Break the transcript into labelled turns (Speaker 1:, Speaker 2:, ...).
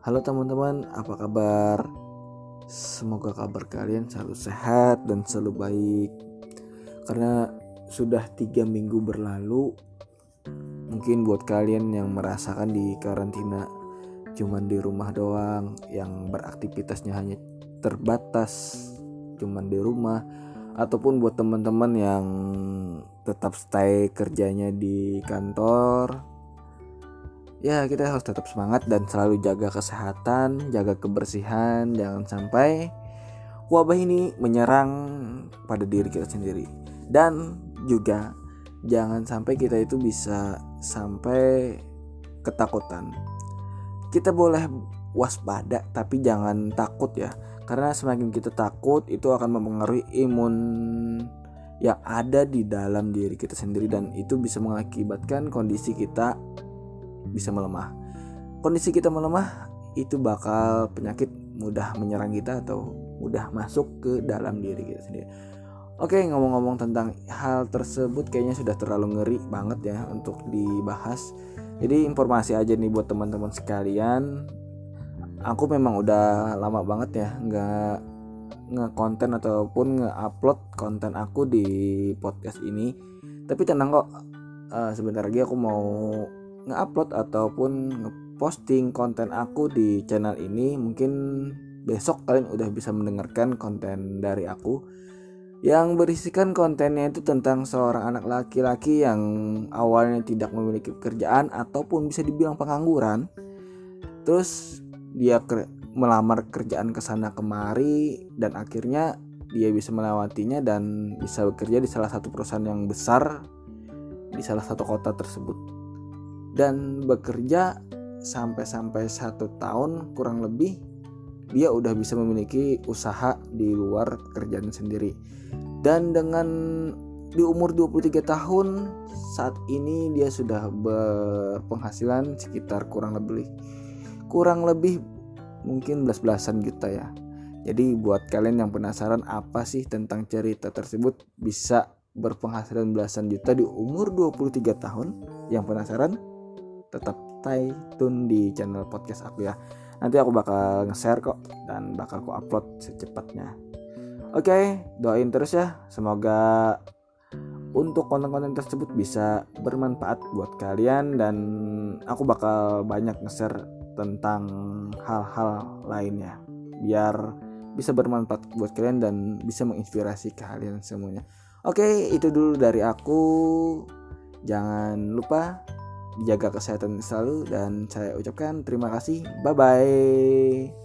Speaker 1: Halo teman-teman, apa kabar? Semoga kabar kalian selalu sehat dan selalu baik. Karena sudah tiga minggu berlalu, mungkin buat kalian yang merasakan di karantina cuman di rumah doang, yang beraktivitasnya hanya terbatas cuman di rumah, ataupun buat teman-teman yang tetap stay kerjanya di kantor ya kita harus tetap semangat dan selalu jaga kesehatan, jaga kebersihan, jangan sampai wabah ini menyerang pada diri kita sendiri. Dan juga jangan sampai kita itu bisa sampai ketakutan. Kita boleh waspada tapi jangan takut ya. Karena semakin kita takut itu akan mempengaruhi imun yang ada di dalam diri kita sendiri dan itu bisa mengakibatkan kondisi kita bisa melemah. Kondisi kita melemah itu bakal penyakit mudah menyerang kita atau mudah masuk ke dalam diri kita sendiri. Oke, ngomong-ngomong tentang hal tersebut kayaknya sudah terlalu ngeri banget ya untuk dibahas. Jadi informasi aja nih buat teman-teman sekalian. Aku memang udah lama banget ya nggak nge-konten ataupun nge-upload konten aku di podcast ini. Tapi tenang kok, uh, sebentar lagi aku mau nge-upload ataupun nge-posting konten aku di channel ini mungkin besok kalian udah bisa mendengarkan konten dari aku yang berisikan kontennya itu tentang seorang anak laki-laki yang awalnya tidak memiliki pekerjaan ataupun bisa dibilang pengangguran. Terus dia melamar kerjaan ke sana kemari dan akhirnya dia bisa melewatinya dan bisa bekerja di salah satu perusahaan yang besar di salah satu kota tersebut dan bekerja sampai-sampai satu tahun kurang lebih dia udah bisa memiliki usaha di luar kerjaan sendiri. Dan dengan di umur 23 tahun saat ini dia sudah berpenghasilan sekitar kurang lebih kurang lebih mungkin belas-belasan juta ya. Jadi buat kalian yang penasaran apa sih tentang cerita tersebut bisa berpenghasilan belasan juta di umur 23 tahun. Yang penasaran tetap stay tune di channel podcast aku ya nanti aku bakal nge-share kok dan bakal aku upload secepatnya oke doain terus ya semoga untuk konten-konten tersebut bisa bermanfaat buat kalian dan aku bakal banyak nge-share tentang hal-hal lainnya biar bisa bermanfaat buat kalian dan bisa menginspirasi kalian semuanya. Oke, itu dulu dari aku. Jangan lupa jaga kesehatan selalu dan saya ucapkan terima kasih. Bye bye